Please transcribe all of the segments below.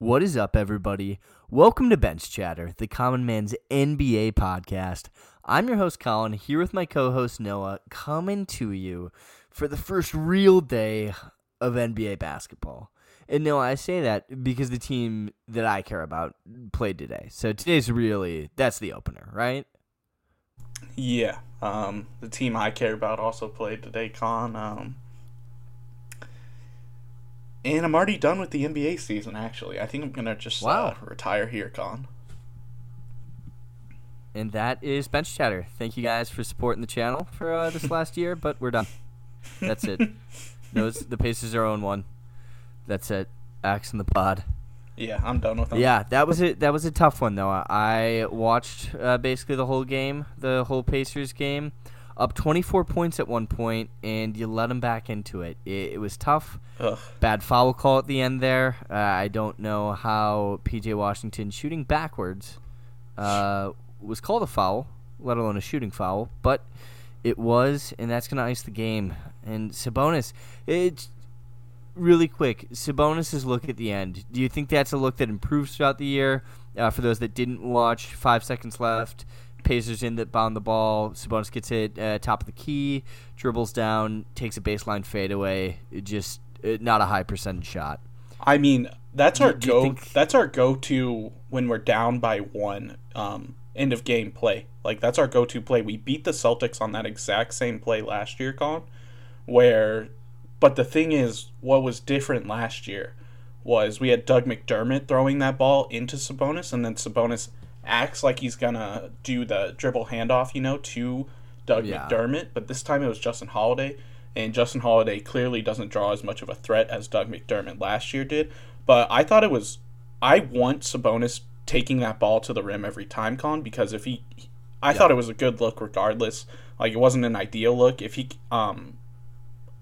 What is up, everybody? Welcome to Bench Chatter, the Common Man's NBA podcast. I'm your host, Colin, here with my co host, Noah, coming to you for the first real day of NBA basketball. And Noah, I say that because the team that I care about played today. So today's really, that's the opener, right? Yeah. Um, the team I care about also played today, Con. Um, and I'm already done with the NBA season, actually. I think I'm going to just Wow. uh, retire here, Con. And that is Bench Chatter. Thank you guys for supporting the channel for uh, this last year, but we're done. That's it. Those the Pacers are own one. That's it. Axe in the pod. Yeah, I'm done with them. Yeah, that was it. That was a tough one though. I watched uh, basically the whole game, the whole Pacers game, up 24 points at one point, and you let them back into it. It, it was tough. Ugh. Bad foul call at the end there. Uh, I don't know how PJ Washington shooting backwards uh, was called a foul, let alone a shooting foul, but it was, and that's gonna ice the game. And Sabonis, it's really quick. Sabonis' look at the end. Do you think that's a look that improves throughout the year? Uh, for those that didn't watch, five seconds left. Pacers in that bound the ball. Sabonis gets it uh, top of the key, dribbles down, takes a baseline fadeaway. It just uh, not a high percentage shot. I mean, that's Do- our do go. think- That's our go-to when we're down by one. Um, end of game play. Like that's our go-to play. We beat the Celtics on that exact same play last year, Con. Where, but the thing is, what was different last year was we had Doug McDermott throwing that ball into Sabonis, and then Sabonis acts like he's gonna do the dribble handoff, you know, to Doug Yeah. McDermott. But this time it was Justin Holiday, and Justin Holiday clearly doesn't draw as much of a threat as Doug McDermott last year did. But I thought it was, I want Sabonis taking that ball to the rim every time, Con, because if he, I thought it was a good look regardless. Like it wasn't an ideal look. If he, um,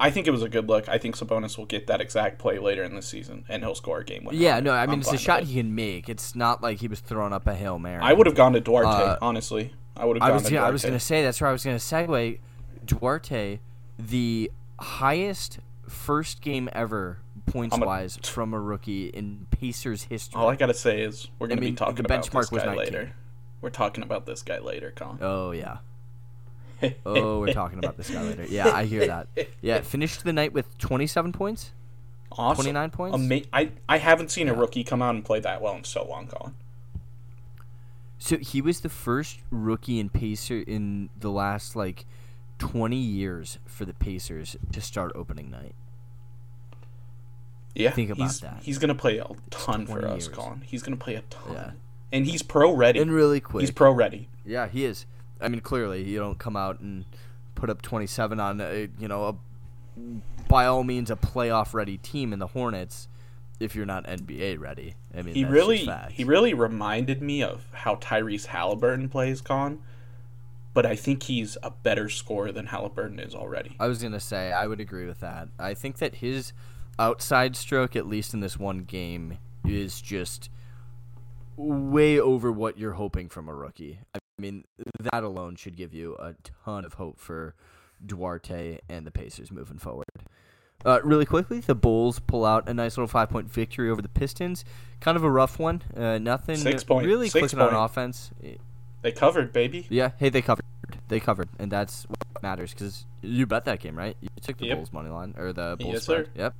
I think it was a good look. I think Sabonis will get that exact play later in the season, and he'll score a game winner. Yeah, no, I mean I'm it's a shot it. he can make. It's not like he was throwing up a hail mary. I would have gone to Duarte, Uh, honestly. I would have I was to gonna, Duarte. I was gonna say that's where I was gonna segue. Duarte, the highest first game ever points a, wise from a rookie in Pacers history. All I gotta say is we're gonna mean, be talking the about benchmark this was guy 19. later. We're talking about this guy later, Colin. oh yeah. Oh, we're talking about this guy later. Yeah, I hear that. Yeah, finished the night with 27 points. awesome. 29 points? Ama- I I haven't seen a rookie come out and play that well in so long, Colin. So he was the first rookie in Pacer in the last like 20 years for the Pacers to start opening night. Yeah, Think about he's, that. He's gonna play a ton for us, years. Colin. He's gonna play a ton, Yeah. and he's pro ready. And really quick. he's pro ready. Yeah, he is. I mean, clearly, you don't come out and put up 27 on, a, you know, a, by all means, a playoff ready team in the Hornets if you're not NBA ready. I mean, He that's really he really reminded me of how Tyrese Halliburton plays, Colin. But I think he's a better scorer than Halliburton is already. I was gonna say I would agree with that. I think that his outside stroke, at least in this one game, is just way over what you're hoping from a rookie. I mean, that alone should give you a ton of hope for Duarte and the Pacers moving forward. Uh, really quickly, the Bulls pull out a nice little five point victory over the Pistons. Kind of a rough one. Uh, nothing Six point- really six clicking on point. offense. They covered, baby. Yeah, hey, they covered. They covered, and that's what matters because you bet that game, right? You took the Yep. Bulls money line or the Bulls Yes, spread. sir. Yep.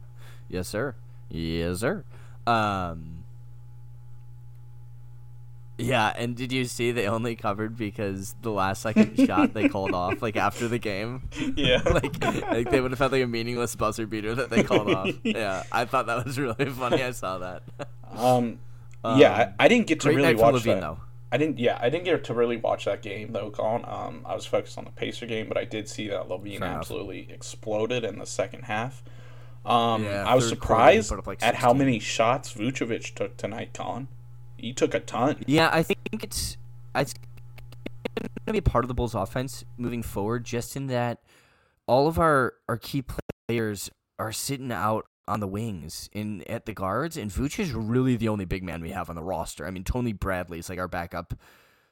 Yes, sir. Yes, sir. Um. Yeah, and did you see they only covered because the last second shot they called off like after the game? Yeah. like, like they would have had like a meaningless buzzer beater that they called off. Yeah, I thought that was really funny. I saw that. Um, yeah, I, I didn't get to really watch LaVine that. though. I didn't. Yeah, I didn't get to really watch that game though, Colin. Um, I was focused on the Pacer game, but I did see that LaVine Fair enough. absolutely exploded in the second half. Um, Yeah, I was third quarter, surprised like, at how many shots Vucevic took tonight, Colin. He took a ton. Yeah, I think it's it's going to be part of the Bulls' offense moving forward. Just in that all of our our key players are sitting out on the wings in at the guards, and Vooch is really the only big man we have on the roster. I mean, Tony Bradley is like our backup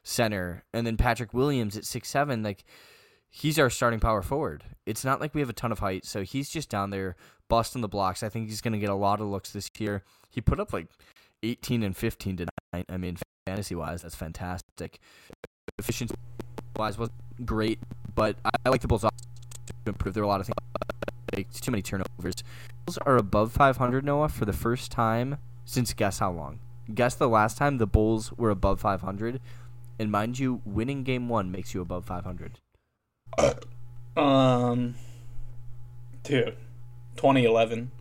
center, and then Patrick Williams at six seven, like. He's our starting power forward. It's not like we have a ton of height, so he's just down there busting the blocks. I think he's going to get a lot of looks this year. He put up like 18 and 15 tonight. I mean, fantasy wise, that's fantastic. Efficiency wise wasn't great, but I, I like the Bulls to improve. There are a lot of things. Like, too many turnovers. Bulls are above 500, Noah, for the first time since guess how long? Guess the last time the Bulls were above 500. And mind you, winning game one makes you above 500. Um, dude, 2011.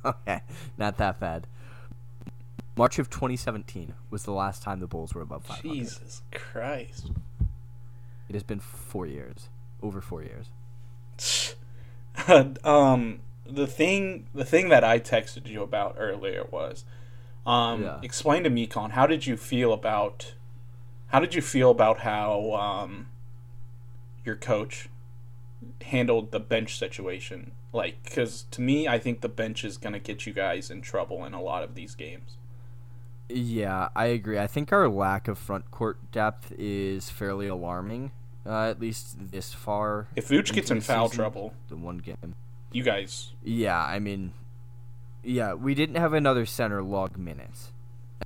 okay, not that bad. March of 2017 was the last time the Bulls were above 500. Jesus Christ. It has been four years, over four years. um, the thing, the thing that I texted you about earlier was, um, Yeah. explain to me, Con, how did you feel about, how did you feel about how um, your coach handled the bench situation? Like, because to me, I think the bench is gonna get you guys in trouble in a lot of these games. Yeah, I agree. I think our lack of front court depth is fairly alarming, uh, at least this far. If Vooch gets in foul season, trouble, the one game. you guys, Yeah, I mean, yeah, we didn't have another center log minutes.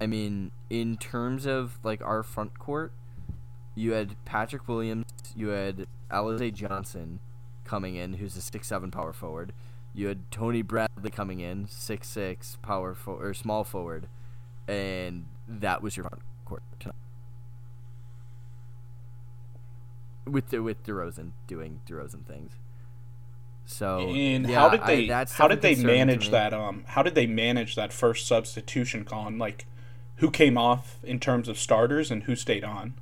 I mean, in terms of like our front court, you had Patrick Williams, you had Alize Johnson coming in, who's a six seven power forward. You had Tony Bradley coming in, six six power fo- or small forward, and that was your front court tonight. With the, with DeRozan doing DeRozan things. So and yeah, how did I- they that's how did they something concerning to manage that um how did they manage that first substitution con like who came off in terms of starters and who stayed on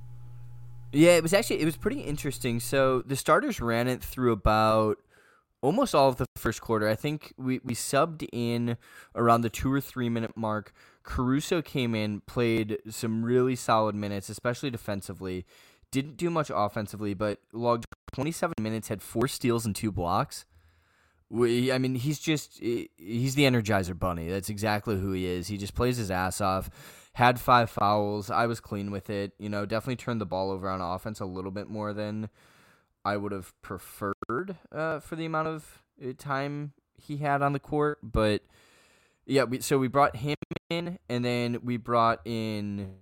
Yeah, it was actually it was pretty interesting. So the starters ran it through about almost all of the first quarter. I think we, we subbed in around the two or three minute mark. Caruso came in, played some really solid minutes, especially defensively. Didn't do much offensively, but logged 27 minutes, had four steals and two blocks. We, I mean, he's just he's the Energizer Bunny. That's exactly who he is. He just plays his ass off. Had five fouls. I was clean with it. You know, definitely turned the ball over on offense a little bit more than I would have preferred uh, for the amount of uh, time he had on the court. But yeah, we, so we brought him in, and then we brought in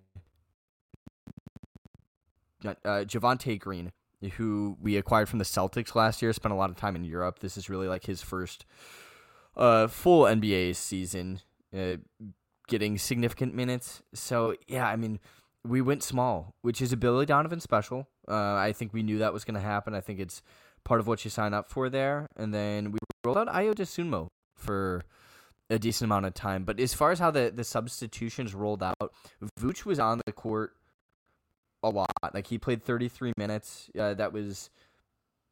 uh, Javonte Green, who we acquired from the Celtics last year. Spent a lot of time in Europe. This is really like his first uh, full NBA season, uh, getting significant minutes. So yeah, I mean, we went small, which is a Billy Donovan special. Uh, I think we knew that was going to happen. I think it's part of what you sign up for there. And then we rolled out Ayo Sunmo for a decent amount of time. But as far as how the, the substitutions rolled out, Vooch was on the court a lot. Like he played 33 minutes. Uh, that was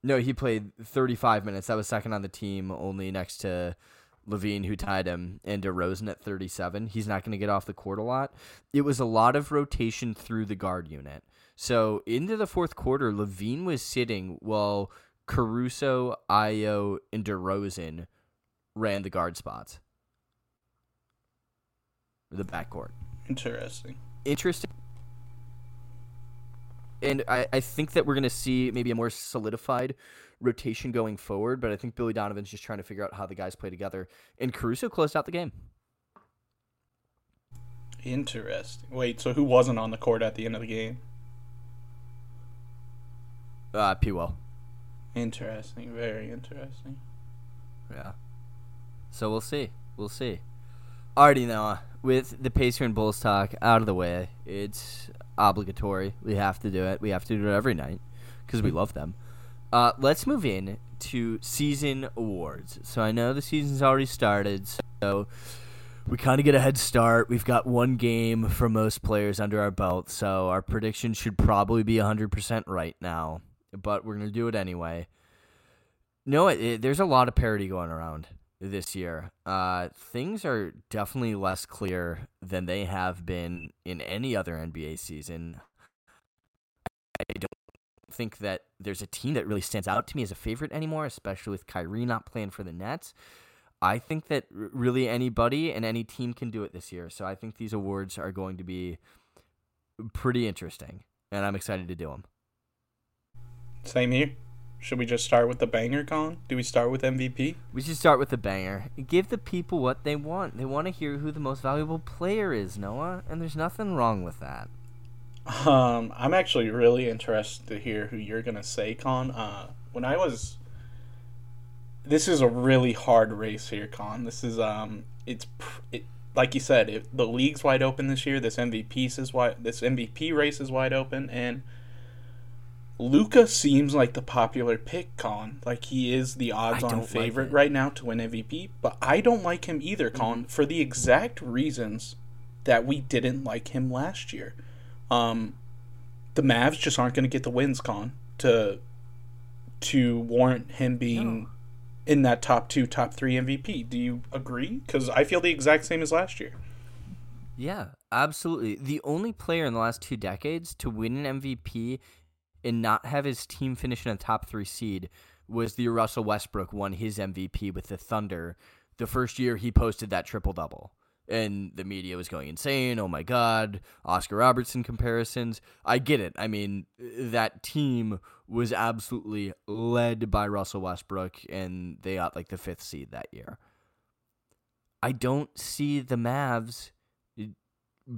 no, he played 35 minutes. That was second on the team, only next to LaVine, who tied him, and DeRozan at 37. He's not going to get off the court a lot. It was a lot of rotation through the guard unit. So into the fourth quarter, LaVine was sitting while Caruso, Ayo, and DeRozan ran the guard spots. The backcourt. interesting Interesting. And I, I think that we're going to see maybe a more solidified rotation going forward, but I think Billy Donovan's just trying to figure out how the guys play together. And Caruso closed out the game. interesting wait so who wasn't on the court at the end of the game Uh, P. Well. interesting very interesting Yeah. So we'll see. We'll see. Already now, with the Pacer and Bulls talk out of the way, it's obligatory. We have to do it. We have to do it every night because we love them. Uh, let's move in to season awards. So I know the season's already started, so we kind of get a head start. We've got one game for most players under our belt, so our prediction should probably be 100% right now, but we're going to do it anyway. No, it, it- there's a lot of parity going around this year. Uh, things are definitely less clear than they have been in any other NBA season. I don't think that there's a team that really stands out to me as a favorite anymore, especially with Kyrie not playing for the Nets. I think that r- really anybody and any team can do it this year. So I think these awards are going to be pretty interesting, and I'm excited to do them. same here Should we just start with the banger con? Do we start with MVP? We should start with the banger. Give the people what they want. They want to hear who the most valuable player is, Noah, and there's nothing wrong with that. Um, I'm actually really interested to hear who you're gonna say, Con. Uh, when I was, this is a really hard race here, Con. This is um, it's it, like you said, it, the league's wide open this year. This MVP is wide. This MVP race is wide open, and Luka seems like the popular pick, Con. Like he is the odds-on favorite like right now to win MVP. But I don't like him either, Con, mm-hmm. for the exact reasons that we didn't like him last year. Um, the Mavs just aren't going to get the wins, Con, to to warrant him being no. in that top two, top three MVP. Do you agree? Because I feel the exact same as last year. Yeah, absolutely. The only player in the last two decades to win an MVP and not have his team finish in a top three seed was the Russell Westbrook won his MVP with the Thunder the first year he posted that triple double. And the media was going insane. Oh my God, Oscar Robertson comparisons. I get it. I mean, that team was absolutely led by Russell Westbrook, and they got like the fifth seed that year. I don't see the Mavs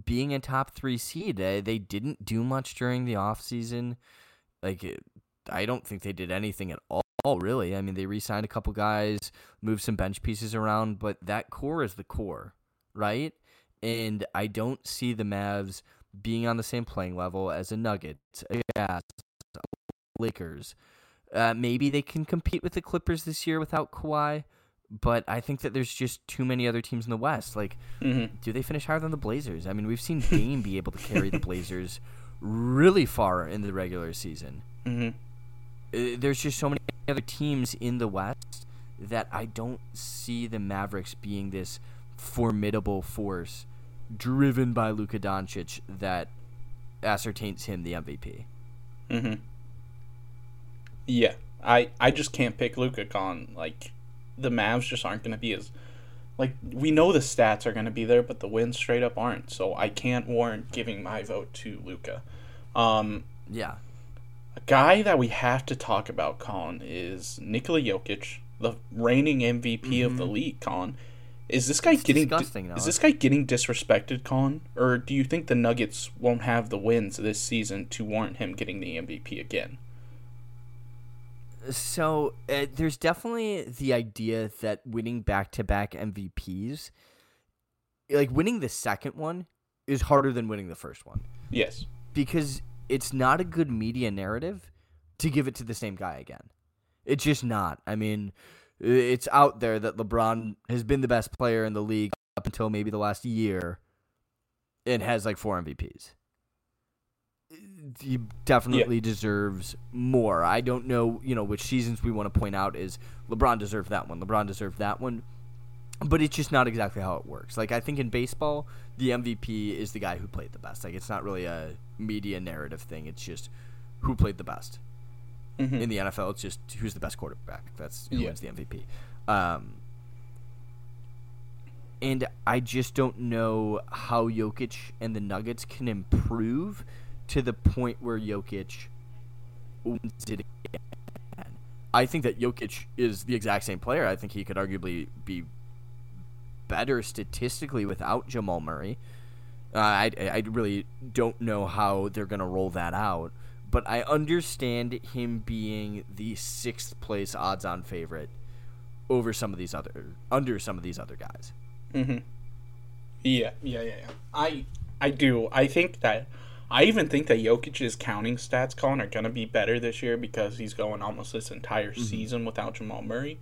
being a top three seed. They didn't do much during the offseason. Like, I don't think they did anything at all, Oh, really. I mean, they re signed a couple guys, moved some bench pieces around, but that core is the core, right? And I don't see the Mavs being on the same playing level as a Nuggets, a Jazz, Lakers. Uh, maybe they can compete with the Clippers this year without Kawhi, but I think that there's just too many other teams in the West. Like, mm-hmm. do they finish higher than the Blazers? I mean, we've seen Dame be able to carry the Blazers really far in the regular season. Mm-hmm. Uh, there's just so many other teams in the West that I don't see the Mavericks being this formidable force driven by Luka Doncic that ascertains him the MVP. Mm-hmm. Yeah, I I just can't pick Luka Con. Like the Mavs just aren't going to be as like we know the stats are going to be there, but the wins straight up aren't. So I can't warrant giving my vote to Luka. Um, yeah, a guy that we have to talk about, Colin, is Nikola Jokic, the reigning MVP mm-hmm. of the mm-hmm. league. Colin, is this guy it's getting di- is this guy getting disrespected, Colin, or do you think the Nuggets won't have the wins this season to warrant him getting the MVP again? So uh, there's definitely the idea that winning back-to-back MVPs, like winning the second one, is harder than winning the first one. Yes, because it's not a good media narrative to give it to the same guy again. It's just not. I mean, it's out there that LeBron has been the best player in the league up until maybe the last year and has like four MVPs he definitely yeah. deserves more. I don't know, you know, which seasons we want to point out is LeBron deserved that one. LeBron deserved that one. But it's just not exactly how it works. Like I think in baseball, the MVP is the guy who played the best. Like it's not really a media narrative thing. It's just who played the best. Mm-hmm. In the NFL, it's just who's the best quarterback. That's who yeah. wins the MVP. Um, and I just don't know how Jokic and the Nuggets can improve to the point where Jokic wins it again. I think that Jokic is the exact same player. I think he could arguably be better statistically without Jamal Murray. Uh, I, I really don't know how they're going to roll that out, but I understand him being the sixth place odds on favorite over some of these other under some of these other guys. Mm-hmm. Yeah, yeah, yeah, yeah. I I do. I think that I even think that Jokic's counting stats, Colin, are going to be better this year because he's going almost this entire mm-hmm. season without Jamal Murray.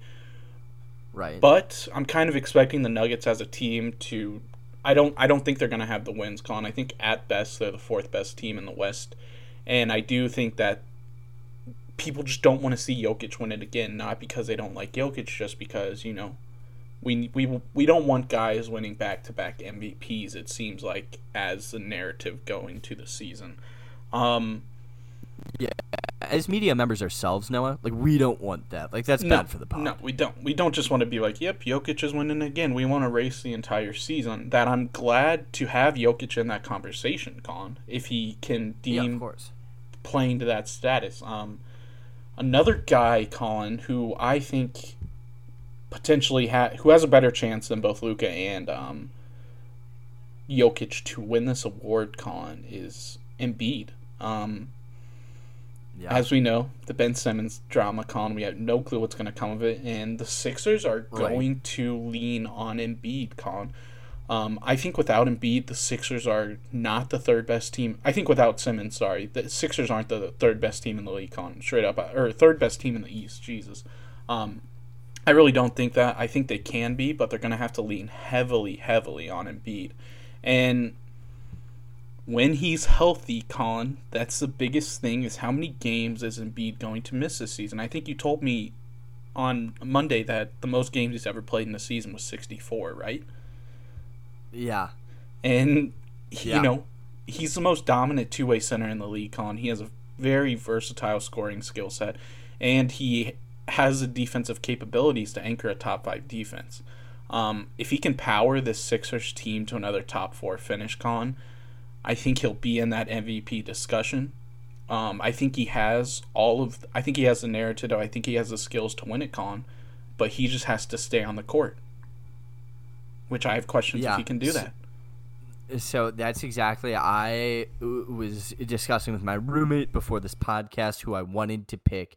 Right. But I'm kind of expecting the Nuggets as a team to. I don't. I don't think they're going to have the wins, Colin. I think at best they're the fourth best team in the West, and I do think that people just don't want to see Jokic win it again. Not because they don't like Jokic, just because you know we we we don't want guys winning back to back MVPs. It seems like as the narrative going to the season. Um, yeah, as media members ourselves, Noah, like we don't want that. Like that's no, bad for the pod. No, we don't. We don't just want to be like, "Yep, Jokic is winning again." We want to race the entire season. That I'm glad to have Jokic in that conversation, Colin, if he can deem yeah, playing to that status. Um, Another guy, Colin, who I think potentially ha- who has a better chance than both Luka and um, Jokic to win this award, Colin, is Embiid. Um, yeah. As we know, the Ben Simmons drama, Colin, we have no clue what's going to come of it, and the Sixers are right. going to lean on Embiid, Colin. Um, I think without Embiid, the Sixers are not the third best team. I think without Simmons, sorry, the Sixers aren't the third best team in the league, Colin. Straight up, or third best team in the East. Jesus, um, I really don't think that. I think they can be, but they're going to have to lean heavily, heavily on Embiid, and when he's healthy, Colin, that's the biggest thing. Is how many games is Embiid going to miss this season? I think you told me on Monday that the most games he's ever played in the season was 64, right? Yeah. And, yeah. you know, he's the most dominant two way center in the league, Colin. He has a very versatile scoring skill set, and he has the defensive capabilities to anchor a top five defense. Um, if he can power this Sixers team to another top four finish, Colin, I think he'll be in that MVP discussion. Um, I think he has all of. I think he has the narrative. I think he has the skills to win it, Colin, but he just has to stay on the court which I have questions yeah. if he can do that. So that's exactly I was discussing with my roommate before this podcast who I wanted to pick.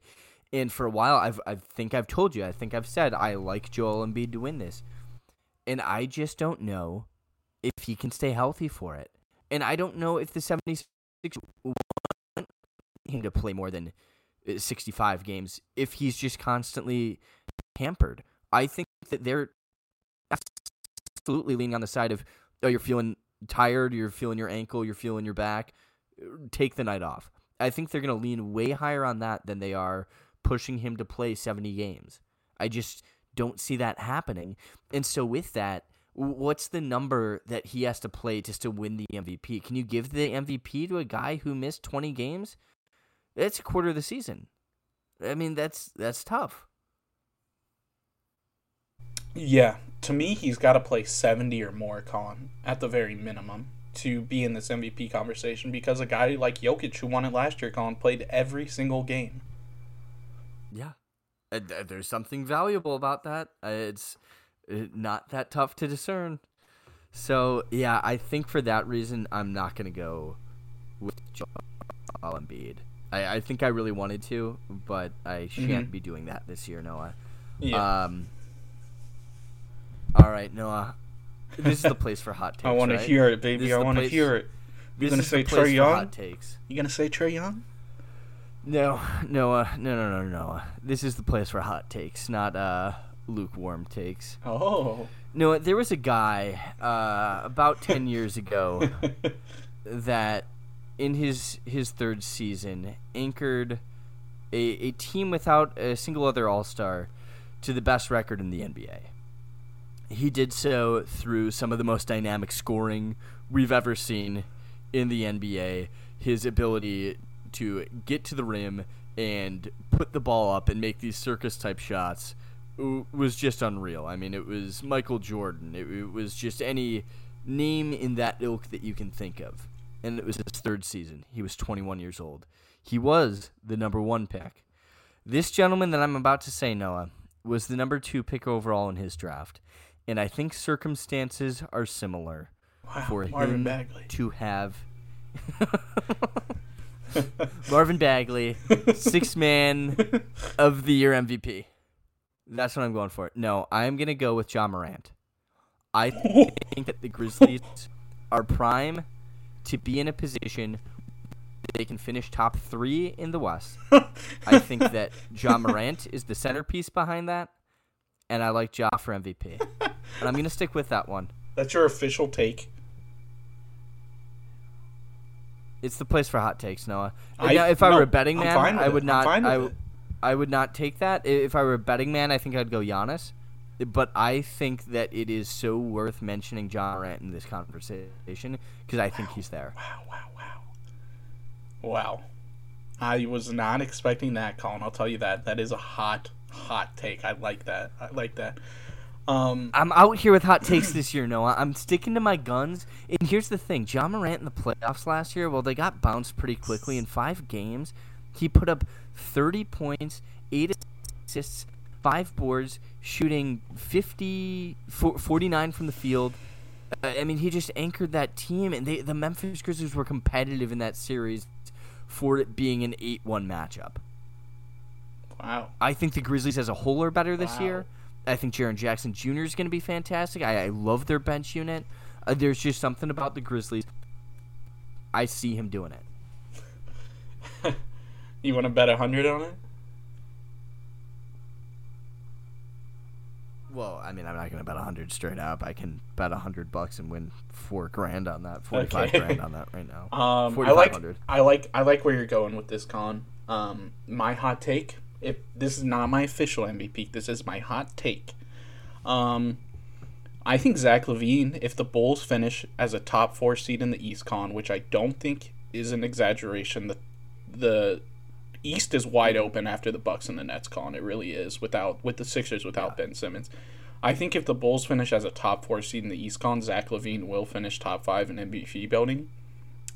And for a while I've I think I've told you, I think I've said I like Joel Embiid to win this. And I just don't know if he can stay healthy for it. And I don't know if the 76 want him to play more than uh, 65 games if he's just constantly hampered. I think that they're absolutely leaning on the side of, oh, you're feeling tired, you're feeling your ankle, you're feeling your back, take the night off. I think they're going to lean way higher on that than they are pushing him to play 70 games. I just don't see that happening. And so with that, what's the number that he has to play just to win the MVP? Can you give the MVP to a guy who missed 20 games? That's a quarter of the season. I mean, that's that's tough. Yeah, to me, he's got to play 70 or more, con at the very minimum, to be in this MVP conversation because a guy like Jokic, who won it last year, Colin, played every single game. Yeah. There's something valuable about that. It's uh, not that tough to discern. So, yeah, I think for that reason, I'm not going to go with Joel Embiid. I, I think I really wanted to, but I shan't mm-hmm. be doing that this year, Noah. Yeah. Um, all right, Noah. This is the place for hot takes. I want right? to hear it, baby. I want to hear it. You gonna say Trae Young? Hot takes. You gonna say Trae Young? No, Noah. No, no, no, Noah. This is the place for hot takes, not uh, lukewarm takes. Oh. No, there was a guy uh, about ten years ago that, in his his third season, anchored a, a team without a single other All Star to the best record in the NBA. He did so through some of the most dynamic scoring we've ever seen in the NBA. His ability to get to the rim and put the ball up and make these circus type shots was just unreal. I mean, it was Michael Jordan. It, it, was just any name in that ilk that you can think of. And it was his third season. He was 21 years old. He was the number one pick. This gentleman that I'm about to say, Noah, was the number two pick overall in his draft and I think circumstances are similar wow, for Marvin him Bagley. to have Marvin Bagley, six man of the year MVP. That's what I'm going for. No, I'm gonna go with Ja Morant. I think that the Grizzlies are prime to be in a position they can finish top three in the West. I think that Ja Morant is the centerpiece behind that and I like Ja for MVP. And I'm going to stick with that one. That's your official take. It's the place for hot takes, Noah. I, now, if I no, were a betting man, I would it. not. I, I would not take that. If I were a betting man, I think I'd go Giannis. But I think that it is so worth mentioning John Morant in this conversation because I think he's there. Wow! Wow! Wow! Wow! I was not expecting that, Colin. I'll tell you that. That is a hot hot take. I like that. I like that. Um, I'm out here with hot takes this year, Noah. I'm sticking to my guns. And here's the thing: Ja Morant in the playoffs last year, well, they got bounced pretty quickly in five games. He put up 30 points, 8 assists, 5 boards, shooting 50 49 from the field. Uh, I mean, he just anchored that team and they the Memphis Grizzlies were competitive in that series for it being an 8-1 matchup. Wow. I think the Grizzlies as a whole are better this Wow. year. I think Jaren Jackson Jr. is going to be fantastic. I, I love their bench unit. Uh, there's just something about the Grizzlies. I see him doing it. You want to bet a hundred on it? Well, I mean, I'm not going to bet a 100 straight up. I can bet a 100 bucks and win 4 grand on that, 45 Okay. grand on that right now. Um, I like I like I like where you're going with this con. Um, my hot take. If this is not my official MVP, this is my hot take. Um, I think Zach LaVine, if the Bulls finish as a top four seed in the East Con, which I don't think is an exaggeration, the the East is wide open after the Bucks and the Nets con. It really is without with the Sixers without Ben Simmons. I think if the Bulls finish as a top four seed in the East con, Zach LaVine will finish top five in MVP building.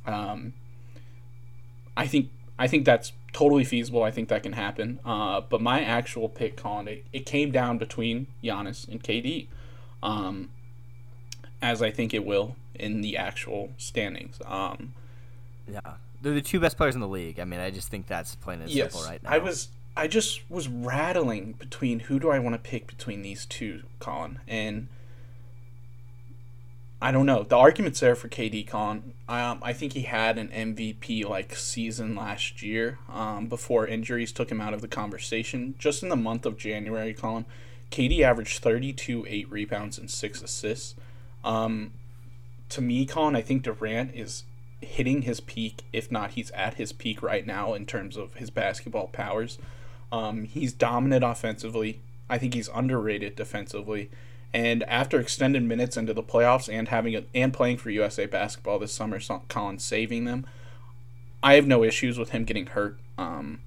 Um, I think I think that's totally feasible. I think that can happen. Uh, but my actual pick, Colin, it, it came down between Giannis and KD, um, as I think it will in the actual standings. Um, Yeah. They're the two best players in the league. I mean, I just think that's plain and yes, simple right now. I was I just was rattling between who do I want to pick between these two, Colin, and I don't know. The argument's there for KD Colin. Um, I think he had an MVP like season last year um, before injuries took him out of the conversation. Just in the month of January, Colin, KD averaged 32, 8 rebounds, and 6 assists. Um, to me, Colin, I think Durant is hitting his peak. If not, he's at his peak right now in terms of his basketball powers. Um, he's dominant offensively. I think he's underrated defensively. And after extended minutes into the playoffs and having a, and playing for USA basketball this summer, Colin saving them, I have no issues with him getting hurt. Um,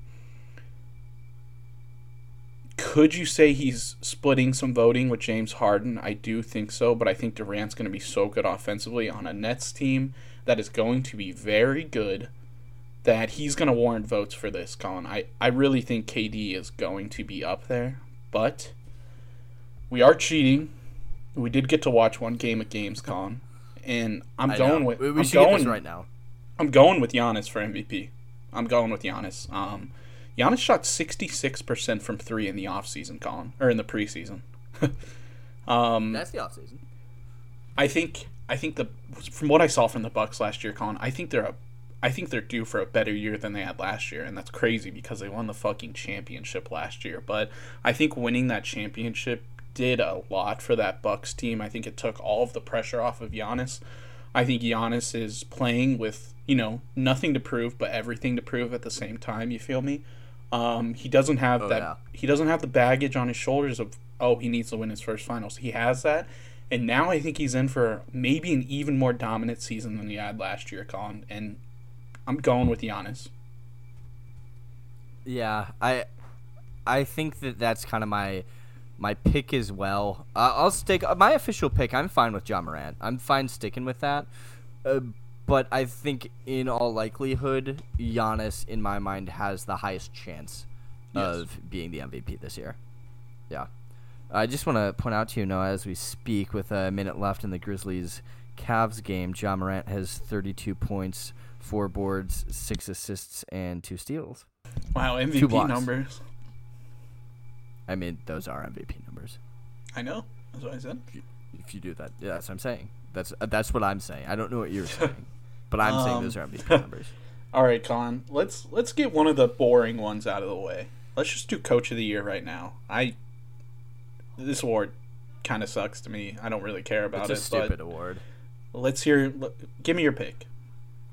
could you say he's splitting some voting with James Harden? I do think so, but I think Durant's going to be so good offensively on a Nets team that is going to be very good that he's going to warrant votes for this, Colin. I, I really think KD is going to be up there, but we are cheating. We did get to watch one game at games, Colin, and I'm I going know. with We, we I'm going right now. I'm going with Giannis for MVP. I'm going with Giannis. Um, Giannis shot 66% from three in the offseason, Colin, or in the preseason. um, That's the offseason. I think I think the from what I saw from the Bucks last year, Colin, I think they're a I think they're due for a better year than they had last year, and that's crazy because they won the fucking championship last year. But I think winning that championship did a lot for that Bucks team. I think it took all of the pressure off of Giannis. I think Giannis is playing with you know nothing to prove but everything to prove at the same time. You feel me? Um, he doesn't have Oh, that. yeah. He doesn't have the baggage on his shoulders of oh he needs to win his first finals. He has that, and now I think he's in for maybe an even more dominant season than he had last year, Colin. And I'm going with Giannis. Yeah, I I think that that's kind of my my pick as well. Uh, I'll stick my official pick. I'm fine with John Morant. I'm fine sticking with that. Uh, but I think in all likelihood, Giannis in my mind has the highest chance Yes. of being the MVP this year. Yeah. I just want to point out to you, Noah, as we speak, with a minute left in the Grizzlies Cavs game, John Morant has 32 points, four boards, six assists, and two steals. Wow, MVP numbers. I mean, those are MVP numbers. I know. That's what I said. If you do that, yeah, that's what I'm saying. That's uh, that's what I'm saying. I don't know what you're saying, but I'm saying Um, those are MVP numbers. All right, Colin. Let's let's get one of the boring ones out of the way. Let's just do Coach of the Year right now. I this award kind of sucks to me. I don't really care about It's a it. stupid award. let's hear. Give me your pick.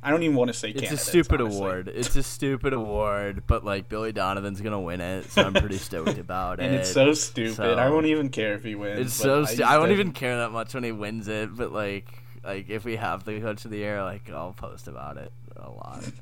I don't even want to say It's a stupid honestly. award. It's a stupid award, but like Billy Donovan's gonna win it, so I'm pretty stoked about And it. And it's so stupid. so- I won't even care if he wins. It's so. I, Stu- just I won't even care that much when he wins it, but like, like if we have the coach of the year, like I'll post about it a lot.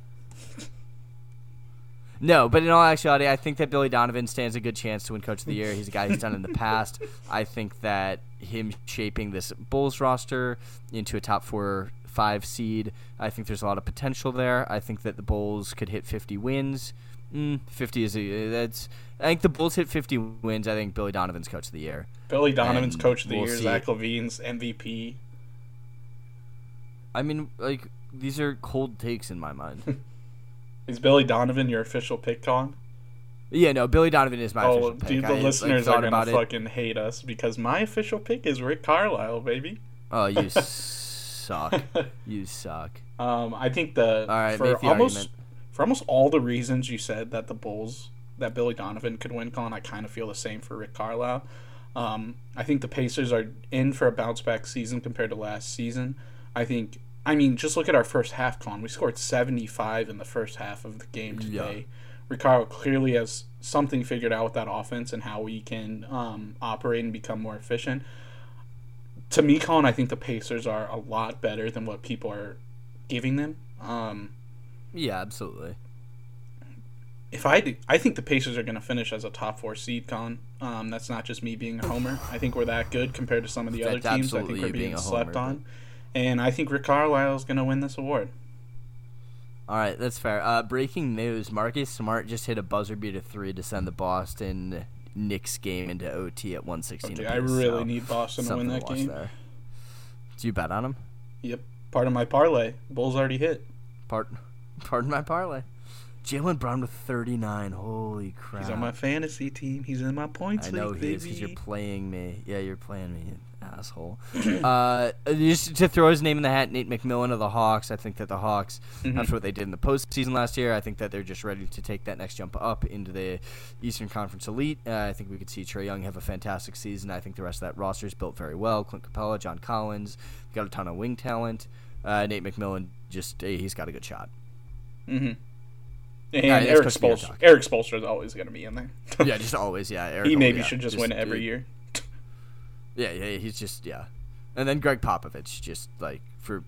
No, but in all actuality, I think that Billy Donovan stands a good chance to win Coach of the Year. He's a guy who's done it in the past. I think that him shaping this Bulls roster into a top four, five seed, I think there's a lot of potential there. I think that the Bulls could hit 50 wins Mm, 50 is a that's. I think the Bulls hit 50 wins. I think Billy Donovan's coach of the year. Billy Donovan's And coach of the we'll year. Zach LaVine's MVP. I mean, like these are cold takes in my mind. Is Billy Donovan your official pick, Con? yeah, no, Billy Donovan is my Oh, official pick. dude, I, the like, listeners thought are gonna about it. fucking hate us because my official pick is Rick Carlisle, baby. Oh, you suck. You suck. Um, I think the All right, for almost argument. for almost all the reasons you said that the Bulls that Billy Donovan could win, Con, I kind of feel the same for Rick Carlisle. Um, I think the Pacers are in for a bounce back season compared to last season. I think. I mean, just look at our first half, Con. We scored seventy five in the first half of the game Yeah. today. Ricardo clearly has something figured out with that offense and how we can um, operate and become more efficient. To me, Colin, I think the Pacers are a lot better than what people are giving them. Um, Yeah, absolutely. if I do, I think the Pacers are going to finish as a top four seed, Colin. Um, that's not just me being a homer. I think we're that good compared to some of the other teams. I think we're being, being slept homer, on, and I think Rick Carlisle is going to win this award. All right, that's fair. Uh, breaking news: Marcus Smart just hit a buzzer beater three to send the Boston Knicks game into OT at 116. Okay, apiece, I really so need Boston to win that watch game. There. Do you bet on him? Yep, part of my parlay. Bulls already hit. Part, pardon my parlay. Jaylen Brown with 39. Holy crap! He's on my fantasy team. He's in my points I know league, he is because you're playing me. Yeah, you're playing me, asshole. uh, just to throw his name in the hat, Nate McMillan of the Hawks. I think that the Hawks, Mhm. after what they did in the postseason last year, I think that they're just ready to take that next jump up into the Eastern Conference Elite. Uh, I think we could see Trae Young have a fantastic season. I think the rest of that roster is built very well. Clint Capela, John Collins, got a ton of wing talent. Uh, Nate McMillan, just hey, he's got a good shot. Mm-hmm. And Yeah, that's Eric supposed to be your Spolstra. Erik Spoelstra is always going to be in there. yeah, just always, yeah. Eric, he maybe yeah, should just, win every year. Yeah, yeah, he's just yeah, and then Gregg Popovich just like for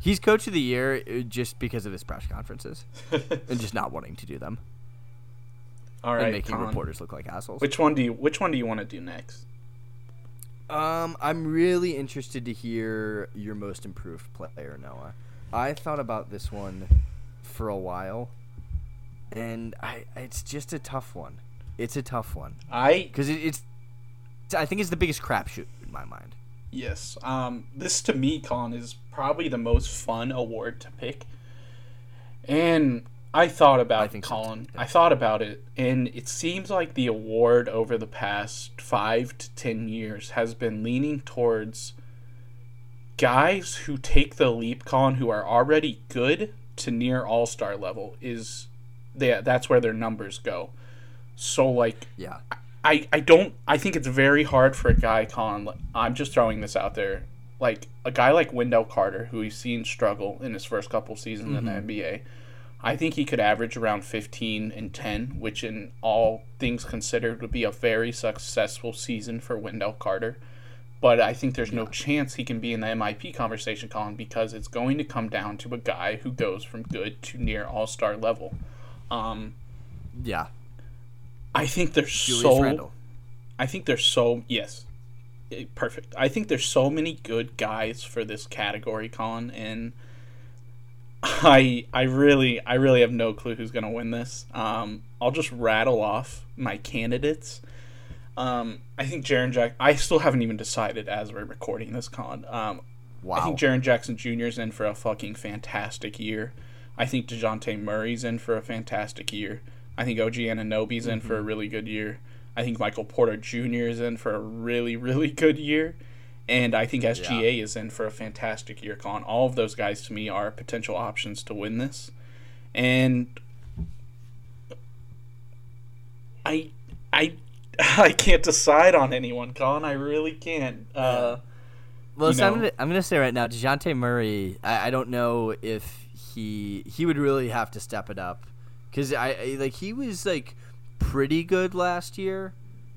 he's coach of the year uh, just because of his press conferences and just not wanting to do them All and making Con. reporters look like assholes. Which one do you Which one do you want to do next? Um, I'm really interested to hear your most improved player, Noah. I thought about this one for a while, and I it's just a tough one. It's a tough one I because it, it's I think it's the biggest crapshoot in my mind. yes. Um, this to me, Colin, is probably the most fun award to pick. And I thought about I it, think Colin. yeah. I thought about it, and it seems like the award over the past five to ten years has been leaning towards guys who take the leap, Colin, who are already good to near all star level. Is they, that's where their numbers go. So like Yeah, I, I don't I think it's very hard for a guy Colin I'm just throwing this out there like a guy like Wendell Carter who we've seen struggle in his first couple seasons in the NBA I think he could average around 15 and 10 which in all things considered would be a very successful season for Wendell Carter. But I think there's no chance he can be in the MIP conversation Colin because it's going to come down to a guy who goes from good to near all-star level. Um yeah. I think there's Julius so Randle. I think there's so yes, Eh, perfect. I think there's so many good guys for this category, Colin, and I I really I really have no clue who's gonna win this. Um, I'll just rattle off my candidates. Um, I think Jaren Jack. I still haven't even decided as we're recording this, Colin. Um, Wow. I think Jaren Jackson Jr. is in for a fucking fantastic year. I think DeJounte Murray's in for a fantastic year. I think OG Anunoby's in for a really good year. I think Michael Porter Jr. is in for a really, really good year. And I think SGA is in for a fantastic year, Colin. All of those guys to me are potential options to win this. And I I I can't decide on anyone, Colin. I really can't. Uh, Well, you so I'm gonna I'm gonna say right now, Dejounte Murray. I, I don't know if he he would really have to step it up, because I, I like he was like pretty good last year.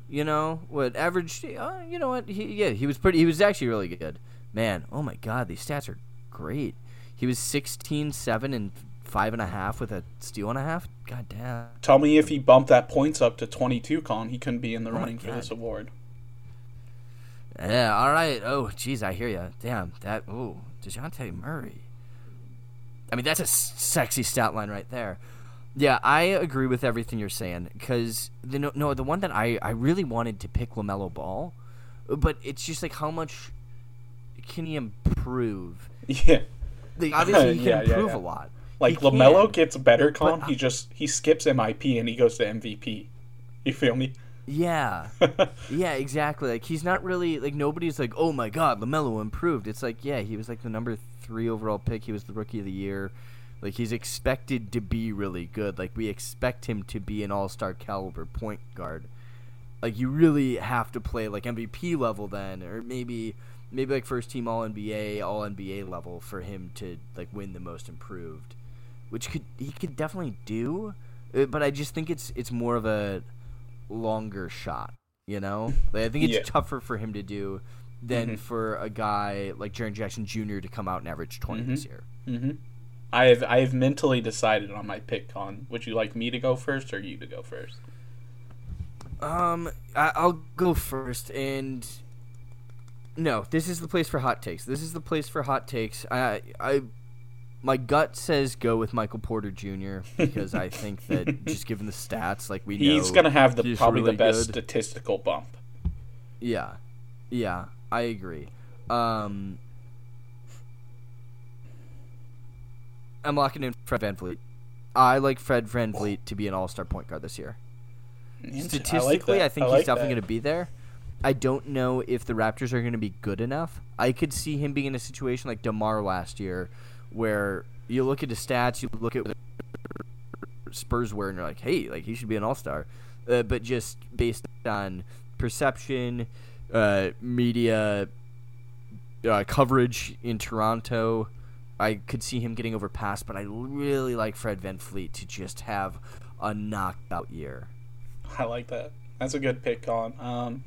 You know what average? Uh, you know what? He, yeah, he was pretty. He was actually really good. Man, oh my God, these stats are great. He was 16, 7, and five and a half with a steal and a half. God damn. Tell me if he bumped that points up to 22, Con, He couldn't be in the Oh running for this award. Yeah, all right. Oh, jeez, I hear you. Damn, that. Ooh, Dejounte Murray. I mean, that's a sexy stat line right there. Yeah, I agree with everything you're saying because the no, no the one that I I really wanted to pick Lamelo Ball, but it's just like how much can he improve? Yeah. Like, obviously, he can Yeah, yeah, improve yeah. a lot. Like He Lamelo can. gets better, Con. He just he skips MIP and he goes to MVP. You feel me? Yeah, yeah, exactly. Like he's not really like nobody's like, oh my god, Lamelo improved. It's like, yeah, he was like the number three overall pick. He was the rookie of the year. Like he's expected to be really good. Like we expect him to be an all star caliber point guard. Like you really have to play like MVP level then, or maybe maybe like first team All NBA, All NBA level for him to like win the most improved, which could he could definitely do. Uh, But I just think it's it's more of a longer shot. You know, like, I think it's Yeah. tougher for him to do than Mhm. for a guy like Jaren Jackson Jr. to come out and average 20 this year. hmm I have I have mentally decided on my pick, Con. Would you like me to go first or you to go first? Um, I, I'll go first, and no, this is the place for hot takes. This is the place for hot takes. I, I, my gut says go with Michael Porter Jr. because I think that just given the stats, like we He's gonna have the probably really the best good. statistical bump. Yeah, yeah, I agree. Um, I'm locking in Fred VanVleet. I like Fred VanVleet to be an All Star point guard this year. Statistically, I, think he's definitely going to be there. I don't know if the Raptors are going to be good enough. I could see him being in a situation like DeMar last year, where you look at his stats, you look at what Spurs were, and you're like, hey, like he should be an All Star. Uh, but just based on perception, uh, media uh, coverage in Toronto, I could see him getting overpassed. But I really like Fred VanVleet to just have a knockout year. I like that. That's a good pick, Colin. Um,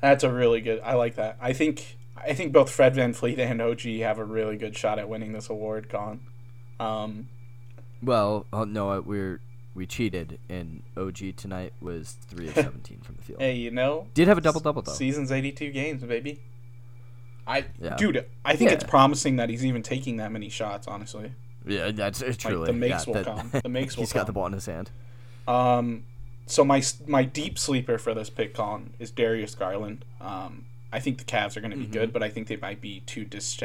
that's a really good. I like that. I think I think both Fred VanVleet and OG have a really good shot at winning this award, Colin. Um, Well, oh, no, we're we cheated, and OG tonight was three of seventeen from the field. hey, you know, Did have a double double though. season's eighty-two games, baby. I, Yeah. dude, I think it's promising that he's even taking that many shots. Honestly, Yeah, that's it's truly. the makes yeah, will that- come. The makes will He's got the ball in his hand. Um, so my my deep sleeper for this pick, Colin, is Darius Garland. Um, I think the Cavs are going to be Mm-hmm. good, but I think they might be too dis-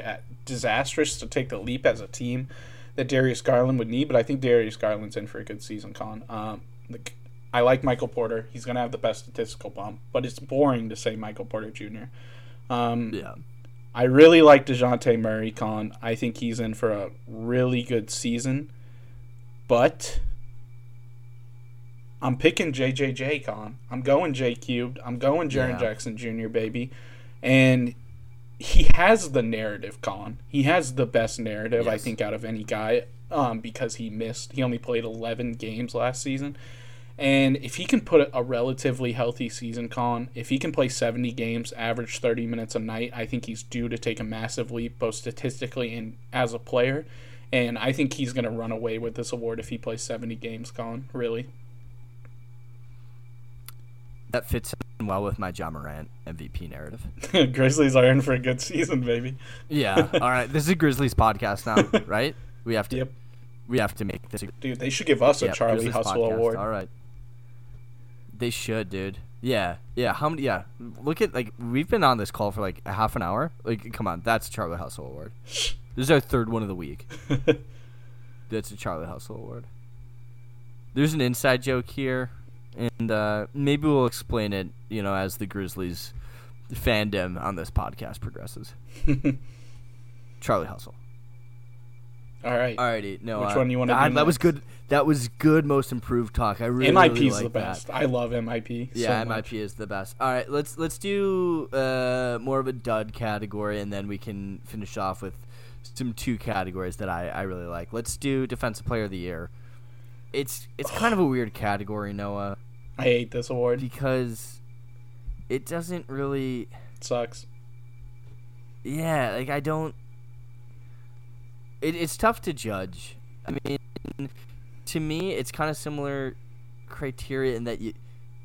disastrous to take the leap as a team that Darius Garland would need. But I think Darius Garland's in for a good season, Colin. Um, like, I like Michael Porter. He's going to have the best statistical bump, but it's boring to say Michael Porter Jr. Um, Yeah. I really like Dejounte Murray, Con. I think he's in for a really good season. But I'm picking JJJ, Con. I'm going J cubed. I'm going Jaren Yeah. Jackson Jr., baby. And he has the narrative, Con. He has the best narrative, I think, out of any guy um, because he missed. He only played 11 games last season. And if he can put a relatively healthy season con, if he can play 70 games, average 30 minutes a night, I think he's due to take a massive leap, both statistically and as a player. And I think he's going to run away with this award if he plays 70 games, Colin. Really. That fits in well with my Ja Morant MVP narrative. Grizzlies are in for a good season, baby. Yeah. All right. This is a Grizzlies podcast now, right? We have to. Yep. We have to make this. Dude, they should give us a yeah, Charlie Grizzlies Hustle podcast. award. All right. They should, dude. Yeah. Yeah. How many? Yeah. Look at like we've been on this call for like a half an hour. Like, come on, that's a Charlie Hustle award. This is our third one of the week. That's a Charlie Hustle award. There's an inside joke here, and uh, maybe we'll explain it, you know, as the Grizzlies fandom on this podcast progresses. Charlie Hustle. All right. Alrighty, no. Which uh, one you wanna ah, do That was good. That was good. Most improved talk. I really, MIP really the like best. That. I love MIP. Yeah, so much. MIP is the best. All right, let's let's do uh, more of a dud category, and then we can finish off with some two categories that I, I really like. Let's do defensive player of the year. It's it's kind of a weird category, Noah, I hate this award. because it doesn't really. It sucks. Yeah, like I don't. It, it's tough to judge. I mean, to me, it's kind of similar criteria in that you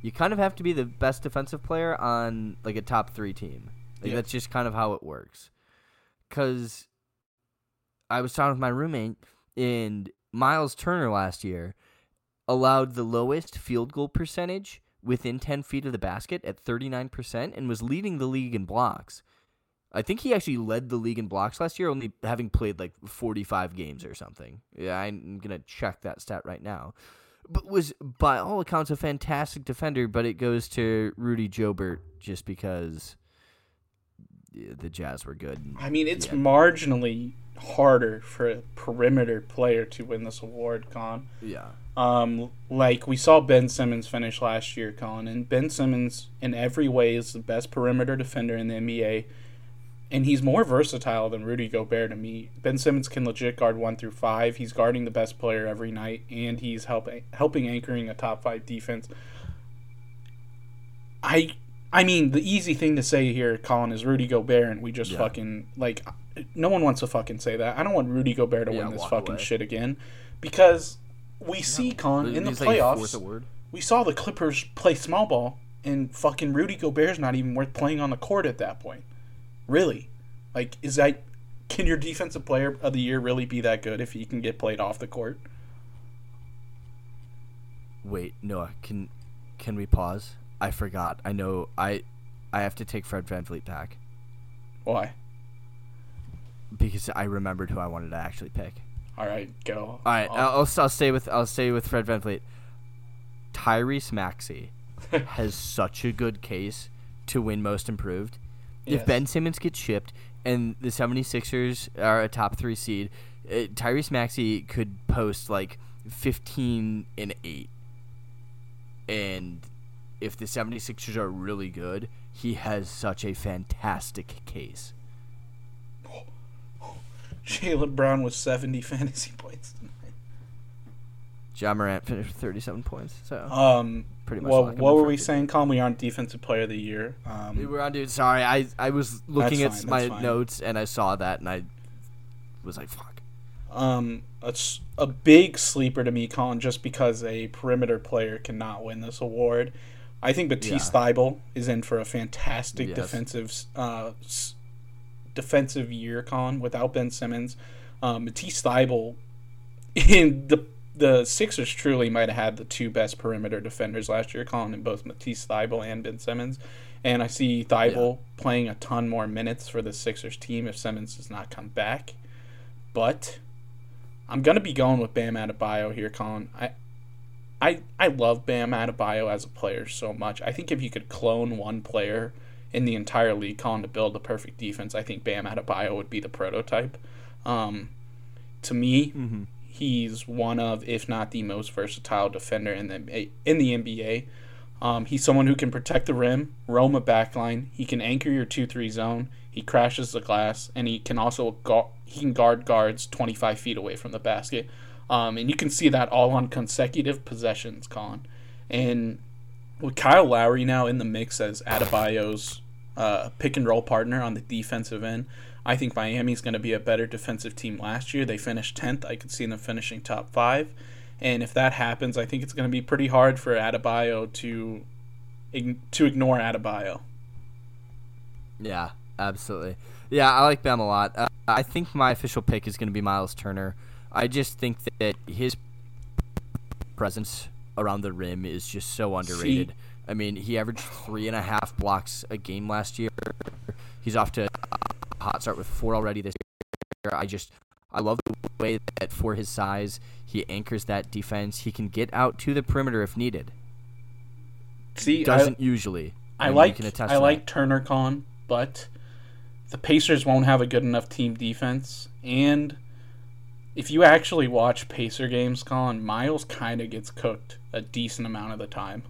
you kind of have to be the best defensive player on like a top three team. Like Yeah. that's just kind of how it works. Cause I was talking with my roommate and Miles Turner last year allowed the lowest field goal percentage within 10 feet of the basket at 39% and was leading the league in blocks. I think he actually led the league in blocks last year, only having played like 45 games or something. Yeah, I'm going to check that stat right now. But was, by all accounts, a fantastic defender, but it goes to Rudy Gobert just because the Jazz were good. I mean, it's yeah. marginally harder for a perimeter player to win this award, Con. Yeah. Um, like we saw Ben Simmons finish last year, Con, and Ben Simmons in every way is the best perimeter defender in the NBA, and he's more versatile than Rudy Gobert to me. Ben Simmons can legit guard one through five. He's guarding the best player every night, and he's helping helping anchoring a top five defense. I I mean, the easy thing to say here, Colin, is Rudy Gobert, and we just yeah. fucking like. No one wants to fucking say that. I don't want Rudy Gobert to yeah, win this fucking away. shit again, because we yeah. see Colin in the playoffs. We saw the Clippers play small ball, and fucking Rudy Gobert's not even worth playing on the court at that point. Really, like, is that can your defensive player of the year really be that good if he can get played off the court? Wait, Noah, can can we pause? I forgot. I know. I I have to take Fred Van VanVleet back. Why? Because I remembered who I wanted to actually pick. All right, go. All right, I'll, I'll, I'll stay with I'll stay with Fred Van VanVleet. Tyrese Maxey has such a good case to win Most Improved. Yes. If Ben Simmons gets shipped and the 76ers are a top three seed, uh, Tyrese Maxey could post like 15 and 8. And if the 76ers are really good, he has such a fantastic case. Jaylen Brown with 70 fantasy points tonight. Ja Morant finished with 37 points. So um, pretty much. Well, what were we saying, Colin? We aren't defensive player of the year. Um, we were on, dude. Sorry, I I was looking at my notes and I saw that and I was like, fuck. Um, it's a big sleeper to me, Colin, just because a perimeter player cannot win this award. I think Matisse yeah. Thybulle is in for a fantastic yes. defensive uh, s- defensive year, Colin, without Ben Simmons. Um, Matisse Thybulle in the the Sixers truly might have had the two best perimeter defenders last year, Colin, in both Matisse Thybulle and Ben Simmons. And I see Thybulle yeah. playing a ton more minutes for the Sixers team if Simmons does not come back. But I'm gonna be going with Bam Adebayo here, Colin. I I I love Bam Adebayo as a player so much. I think if you could clone one player in the entire league, Colin, to build the perfect defense, I think Bam Adebayo would be the prototype. Um, to me, mm-hmm. He's one of, if not the most versatile defender in the in the NBA. Um, he's someone who can protect the rim, roam a backline. He can anchor your two-three zone. He crashes the glass, and he can also gu- he can guard guards 25 feet away from the basket. Um, and you can see that all on consecutive possessions, Colin. And with Kyle Lowry now in the mix as Adebayo's uh, pick and roll partner on the defensive end, I think Miami's going to be a better defensive team last year. They finished 10th. I could see them finishing top five. And if that happens, I think it's going to be pretty hard for Adebayo to to ignore Adebayo. Yeah, absolutely. Yeah, I like Bam a lot. Uh, I think my official pick is going to be Miles Turner. I just think that his presence around the rim is just so underrated. See? I mean, he averaged three and a half blocks a game last year. He's off to hot start with four already this year. I just, I love the way that for his size, he anchors that defense. He can get out to the perimeter if needed. See, doesn't I, usually. I, like I like Turner Con, but the Pacers won't have a good enough team defense, and if you actually watch Pacer games, Colin, Miles kind of gets cooked a decent amount of the time.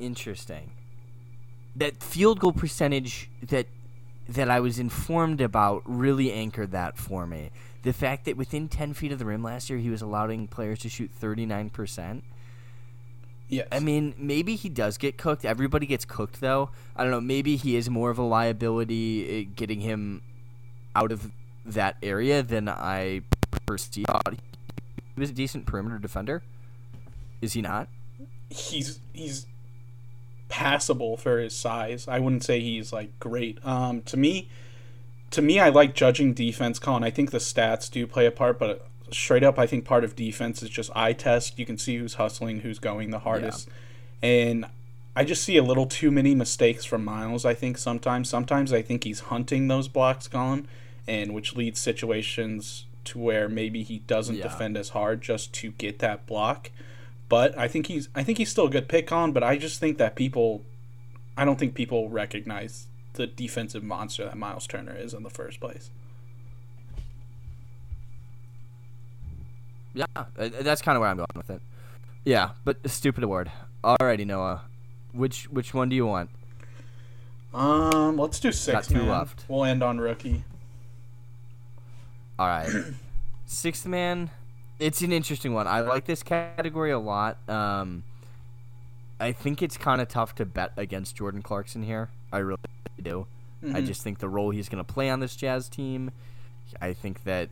Interesting. That field goal percentage that that I was informed about really anchored that for me. The fact that within 10 feet of the rim last year, he was allowing players to shoot 39%. Yeah. I mean, maybe he does get cooked. Everybody gets cooked, though. I don't know. Maybe he is more of a liability eh, getting him out of that area than I perceived. He was a decent perimeter defender. Is he not? He's he's passable for his size. I wouldn't say he's like great. Um, to me, to me, I like judging defense. Colin, I think the stats do play a part, but straight up, I think part of defense is just eye test. You can see who's hustling, who's going the hardest, and I just see a little too many mistakes from Miles. I think sometimes, sometimes I think he's hunting those blocks gone, and which leads situations to where maybe he doesn't Yeah. defend as hard just to get that block. But I think he's I think he's still a good pick on. But I just think that people, I don't think people recognize the defensive monster that Miles Turner is in the first place. Yeah, uh, that's kind of where I'm going with it. Yeah, but a stupid award. Alrighty, Noah. Which which one do you want? Um, let's do six. two man. left. We'll end on rookie. All right. Sixth man, it's an interesting one. I like this category a lot. Um, I think it's kind of tough to bet against Jordan Clarkson here. I really do. I Mhm. just think the role he's going to play on this Jazz team. I think that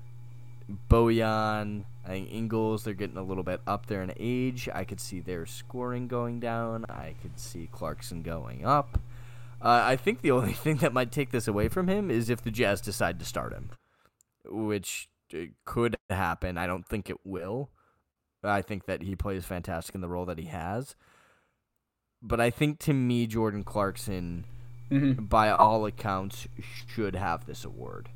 Bojan, I think Ingles, they're getting a little bit up there in age. I could see their scoring going down. I could see Clarkson going up. Uh, I think the only thing that might take this away from him is if the Jazz decide to start him, which uh, could happen. I don't think it will. I think that he plays fantastic in the role that he has. But I think to me, Jordan Clarkson, Mhm. by all accounts, should have this award.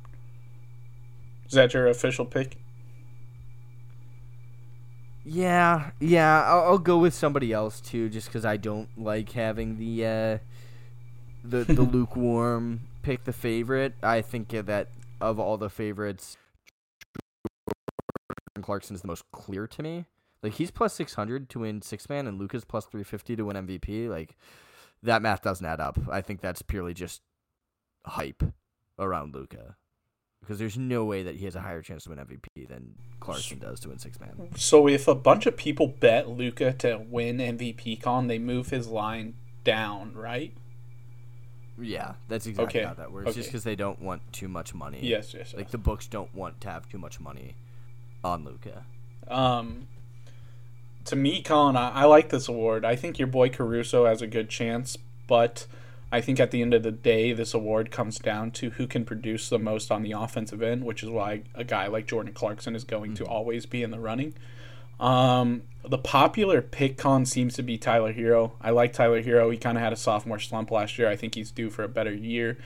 Is that your official pick? Yeah, yeah, I'll, I'll go with somebody else too, just because I don't like having the uh, the the lukewarm pick the favorite. I think that of all the favorites, Clarkson is the most clear to me. Like he's plus six hundred to win six man, and Luka's plus three fifty to win MVP. Like that math doesn't add up. I think that's purely just hype around Luka. Because there's no way that he has a higher chance to win MVP than Clarkson does to win six man. So if a bunch of people bet Luka to win MVP con, they move his line down, right? Yeah, that's exactly Okay, how that works. Just because they don't want too much money. Yes, yes. Like yes. the books don't want to have too much money on Luka. Um, to me, Colin, I, I like this award. I think your boy Caruso has a good chance, but I think at the end of the day, this award comes down to who can produce the most on the offensive end, which is why a guy like Jordan Clarkson is going to always be in the running. Um, the popular pick con seems to be Tyler Herro. I like Tyler Herro. He kind of had a sophomore slump last year. I think he's due for a better year.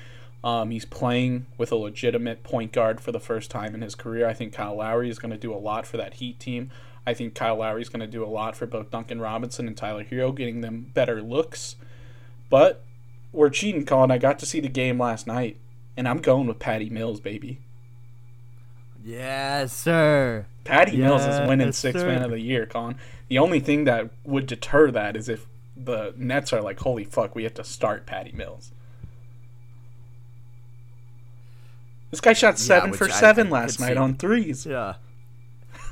Um, he's playing with a legitimate point guard for the first time in his career. I think Kyle Lowry is going to do a lot for that Heat team. I think Kyle Lowry is going to do a lot for both Duncan Robinson and Tyler Herro, getting them better looks. But we're cheating, Colin. I got to see the game last night, and I'm going with Patty Mills, baby. Yes, sir. Patty Mills is winning Yes, six sir. man of the year, Colin. The only thing that would deter that is if the Nets are like, holy fuck, we have to start Patty Mills. This guy shot seven which for I- I seven last night see. on threes. Yeah.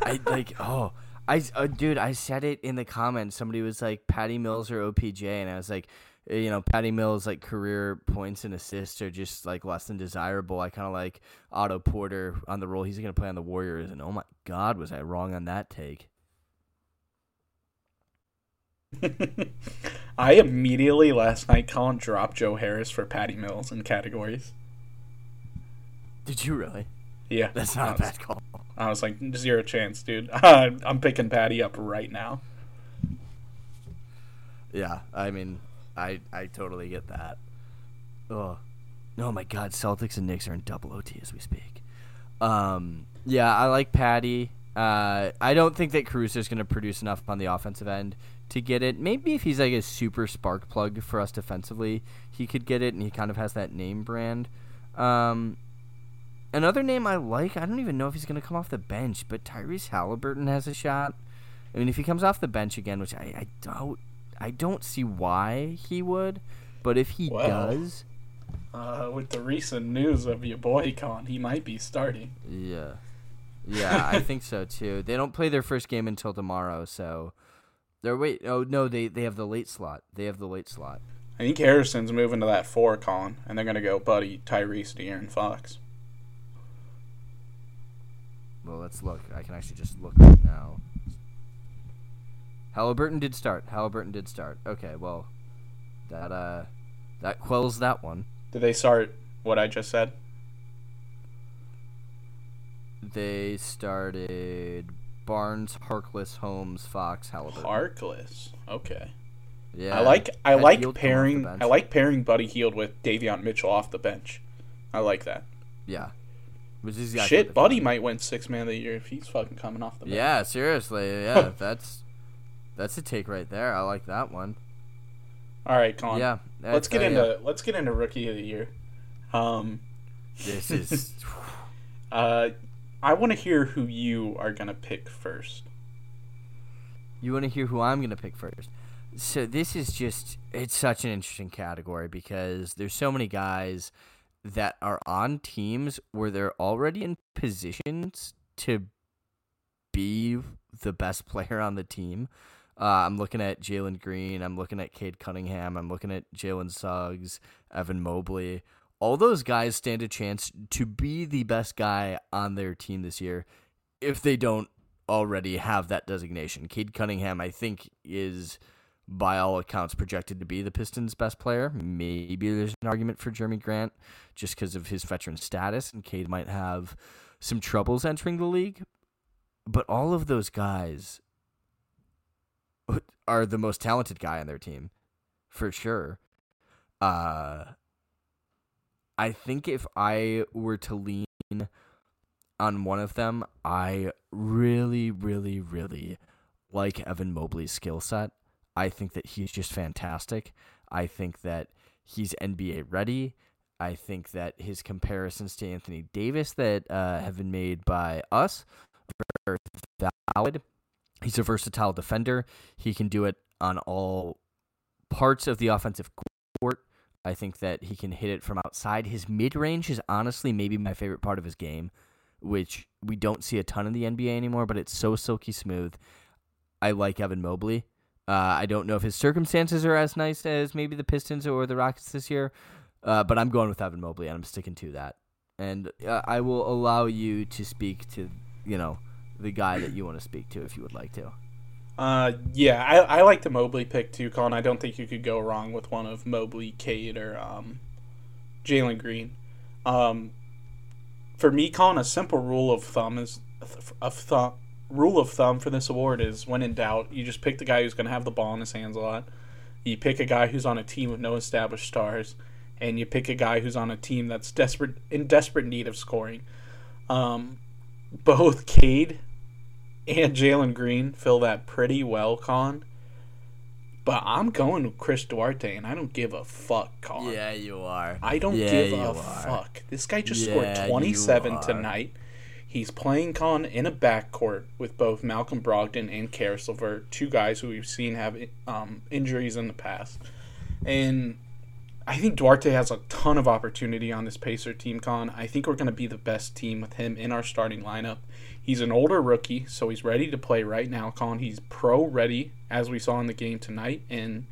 I like. Oh, I uh, dude, I said it in the comments. Somebody was like Patty Mills or OPJ, and I was like, eh, you know, Patty Mills like career points and assists are just like less than desirable. I kind of like Otto Porter on the role he's gonna play on the Warriors, and oh my God, was I wrong on that take? I immediately last night, Colin, dropped Joe Harris for Patty Mills in categories. Did you really? Yeah. That's not a bad call. I was like, zero chance, dude. I'm picking Patty up right now. Yeah, I mean, I I totally get that. Oh, oh my God, Celtics and Knicks are in double OT as we speak. Um, yeah, I like Patty. Uh, I don't think that Caruso is going to produce enough on the offensive end to get it. Maybe if he's like a super spark plug for us defensively, he could get it, and he kind of has that name brand. Um, another name I like, I don't even know if he's going to come off the bench, but Tyrese Halliburton has a shot. I mean, if he comes off the bench again, which I, I don't, I don't see why he would, but if he Well. does, Uh, with the recent news of your boy, he might be starting. yeah, yeah, I think so too. They don't play their first game until tomorrow, so they're wait. Oh no, they they have the late slot. They have the late slot. I think Harrison's moving to that four, Colin, and they're gonna go Buddy, Tyrese, De'Aaron Fox. Well, let's look. I can actually just look right now. Halliburton did start. Halliburton did start. Okay, well, that uh, that quells that one. Did they start what I just said? They started Barnes, Harkless, Holmes, Fox, Halliburton. Harkless. Okay. yeah, I like I like Hield come off the pairing. I like pairing Buddy Hield with Davion Mitchell off the bench. I like that. Yeah. Which is Shit, Buddy might win six man of the year if he's fucking coming off the bench. Yeah, seriously. Yeah, that's that's a take right there. I like that one. All right, Con. Yeah. Let's get uh, into yeah. let's get into rookie of the year. Um, This is uh, I want to hear who you are gonna pick first. You want to hear who I'm going to pick first? So this is just it's such an interesting category because there's so many guys that are on teams where they're already in positions to be the best player on the team. Uh, I'm looking at Jalen Green. I'm looking at Cade Cunningham. I'm looking at Jalen Suggs, Evan Mobley. All those guys stand a chance to be the best guy on their team this year if they don't already have that designation. Cade Cunningham, I think, is by all accounts projected to be the Pistons' best player. Maybe there's an argument for Jerami Grant just because of his veteran status, and Cade might have some troubles entering the league. But all of those guys are the most talented guy on their team, for sure. Uh, I think if I were to lean on one of them, I really, really, really like Evan Mobley's skill set. I think that he's just fantastic. I think that he's NBA ready. I think that his comparisons to Anthony Davis that uh, have been made by us are valid. He's a versatile defender. He can do it on all parts of the offensive court. I think that he can hit it from outside. His mid range is honestly maybe my favorite part of his game, which we don't see a ton in the NBA anymore, but it's so silky smooth. I like Evan Mobley. Uh, I don't know if his circumstances are as nice as maybe the Pistons or the Rockets this year, uh, but I'm going with Evan Mobley and I'm sticking to that. And uh, I will allow you to speak to, you know, the guy that you want to speak to if you would like to. Uh, yeah, I, I like the Mobley pick too, Colin. I don't think you could go wrong with one of Mobley, Cade, or um, Jalen Green. Um, for me, Colin, a simple rule of thumb is of thumb rule of thumb for this award is when in doubt, you just pick the guy who's going to have the ball in his hands a lot. You pick a guy who's on a team with no established stars, and you pick a guy who's on a team that's desperate in desperate need of scoring. Um, both Cade and Jalen Green fill that pretty well, Con. But I'm going with Chris Duarte, and I don't give a fuck, Con. Yeah, you are. I don't Yeah, give a are. fuck. This guy just Yeah, scored you 27 are. tonight. He's playing Con in a backcourt with both Malcolm Brogdon and Caris LeVert, two guys who we've seen have um, injuries in the past. And I think Duarte has a ton of opportunity on this Pacer team, Con. I think we're going to be the best team with him in our starting lineup. He's an older rookie, so he's ready to play right now, Con. He's pro ready, as we saw in the game tonight. And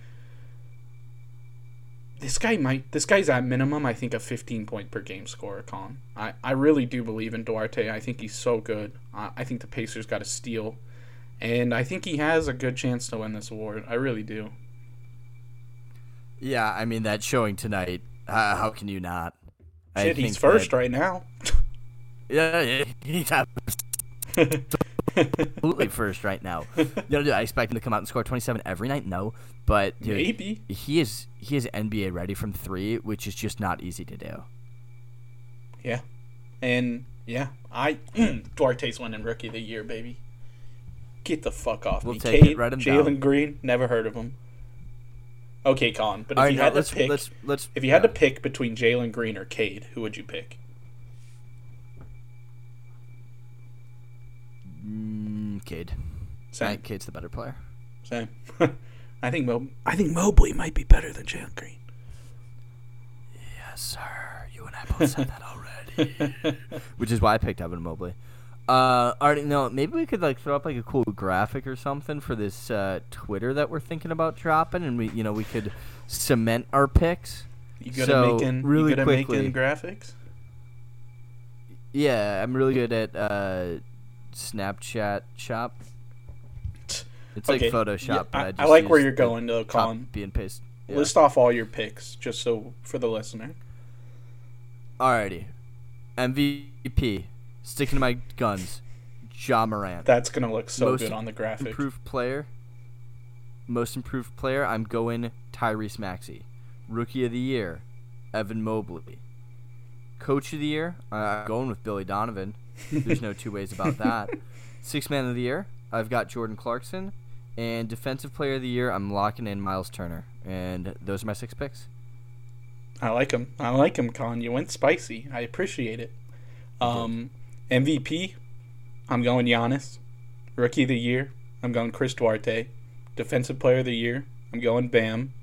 this guy might this guy's at minimum I think a 15 point per game scorer con I, I really do believe in Duarte. I think he's so good. I, I think the Pacers got a steal. And I think he has a good chance to win this award. I really do. Yeah, I mean that showing tonight. Uh, how can you not? I shit he's first that- right now. Yeah, yeah, he's absolutely first right now. You know, do I expect him to come out and score 27 every night? No, but dude, maybe he is he is NBA ready from three, which is just not easy to do. yeah and yeah I Duarte's winning rookie of the year baby get the fuck off We'll me take it, write him Jalen down. Green never heard of him okay Colin but if All you had to let's pick let's let's If you had to pick between Jalen Green or Cade, who would you pick? Mm, Cade, I Same. think Cade's the better player. Same. I think Mo- I think Mobley might be better than Jalen Green. Yes, sir. You and I both said that already. Which is why I picked Evan Mobley. Uh, already no. Maybe we could like throw up like a cool graphic or something for this uh, Twitter that we're thinking about dropping, and we, you know, we could cement our picks. You good So, at making really you good quickly- at making graphics? Yeah, I'm really good at uh, Snapchat shop. It's Okay, like Photoshop, yeah, I, I- I like where you're going, though, Colin. Be and paste. Yeah. List off all your picks, just so for the listener. Alrighty. MVP Sticking to my guns. Ja Morant. That's gonna look so Most good on the graphic. Improved player. Most improved player. I'm going Tyrese Maxey. Rookie of the year, Evan Mobley. Coach of the year, I'm going with Billy Donovan. There's no two ways about that. Six man of the year, I've got Jordan Clarkson. And defensive player of the year, I'm locking in Miles Turner. And those are my six picks. I like him. I like him, Con. You went spicy. I appreciate it. Um, MVP, I'm going Giannis. Rookie of the year, I'm going Chris Duarte. Defensive player of the year, I'm going Bam.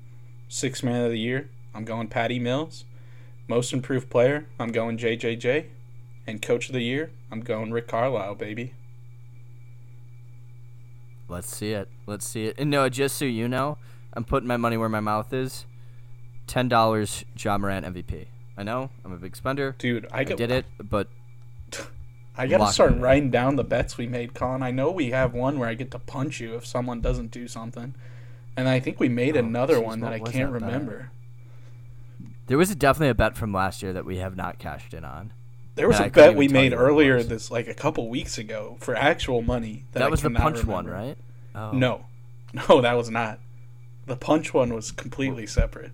Six man of the year, I'm going Patty Mills. Most improved player, I'm going JJJ. And coach of the year, I'm going Rick Carlisle, baby. Let's see it. Let's see it. And no, just so you know, I'm putting my money where my mouth is. Ten dollars, Ja Morant MVP. I know I'm a big spender. Dude, I, did it, but I gotta start writing down the bets we made, Con. I know we have one where I get to punch you if someone doesn't do something, and I think we made Oh, another jeez, one that I can't that remember. there was definitely a bet from last year that we have not cashed in on. There was And a I bet we made you what it earlier this like a couple weeks ago for actual money. That, That, was the punch one, right? Oh. No, no, that was not. The punch one was completely separate.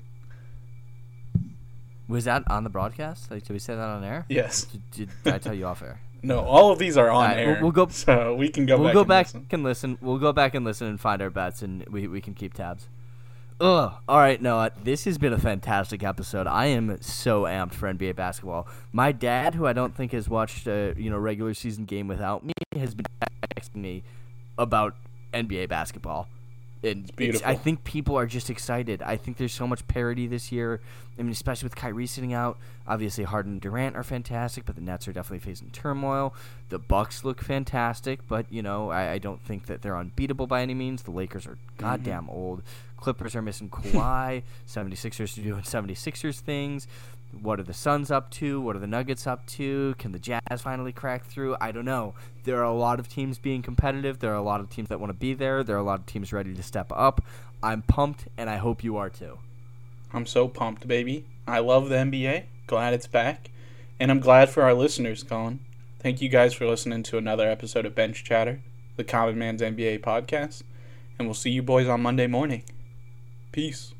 Was that on the broadcast? Like, did we say that on air? Yes. Did, did, I tell you off air? No, all of these are on we'll- air. we'll go- So we can go we'll back. go and back listen. and listen. We'll go back and listen and find our bets, and we, we can keep tabs. Ugh. All right, Noah. This has been a fantastic episode. I am so amped for NBA basketball. My dad, who I don't think has watched a you know regular season game without me, has been texting me about NBA basketball. And it's beautiful. I think people are just excited. I think there's so much parity this year. I mean, especially with Kyrie sitting out. Obviously, Harden and Durant are fantastic, but the Nets are definitely facing turmoil. The Bucks look fantastic, but you know, I, I don't think that they're unbeatable by any means. The Lakers are mm-hmm. goddamn old. Clippers are missing Kawhi. 76ers are doing 76ers things. What are the Suns up to? What are the Nuggets up to? Can the Jazz finally crack through? I don't know. There are a lot of teams being competitive. There are a lot of teams that want to be there. There are a lot of teams ready to step up. I'm pumped, and I hope you are too. I'm so pumped, baby. I love the NBA. Glad it's back. And I'm glad for our listeners, Colin. Thank you guys for listening to another episode of Bench Chatter, the Common Man's NBA podcast. And we'll see you boys on Monday morning. Peace.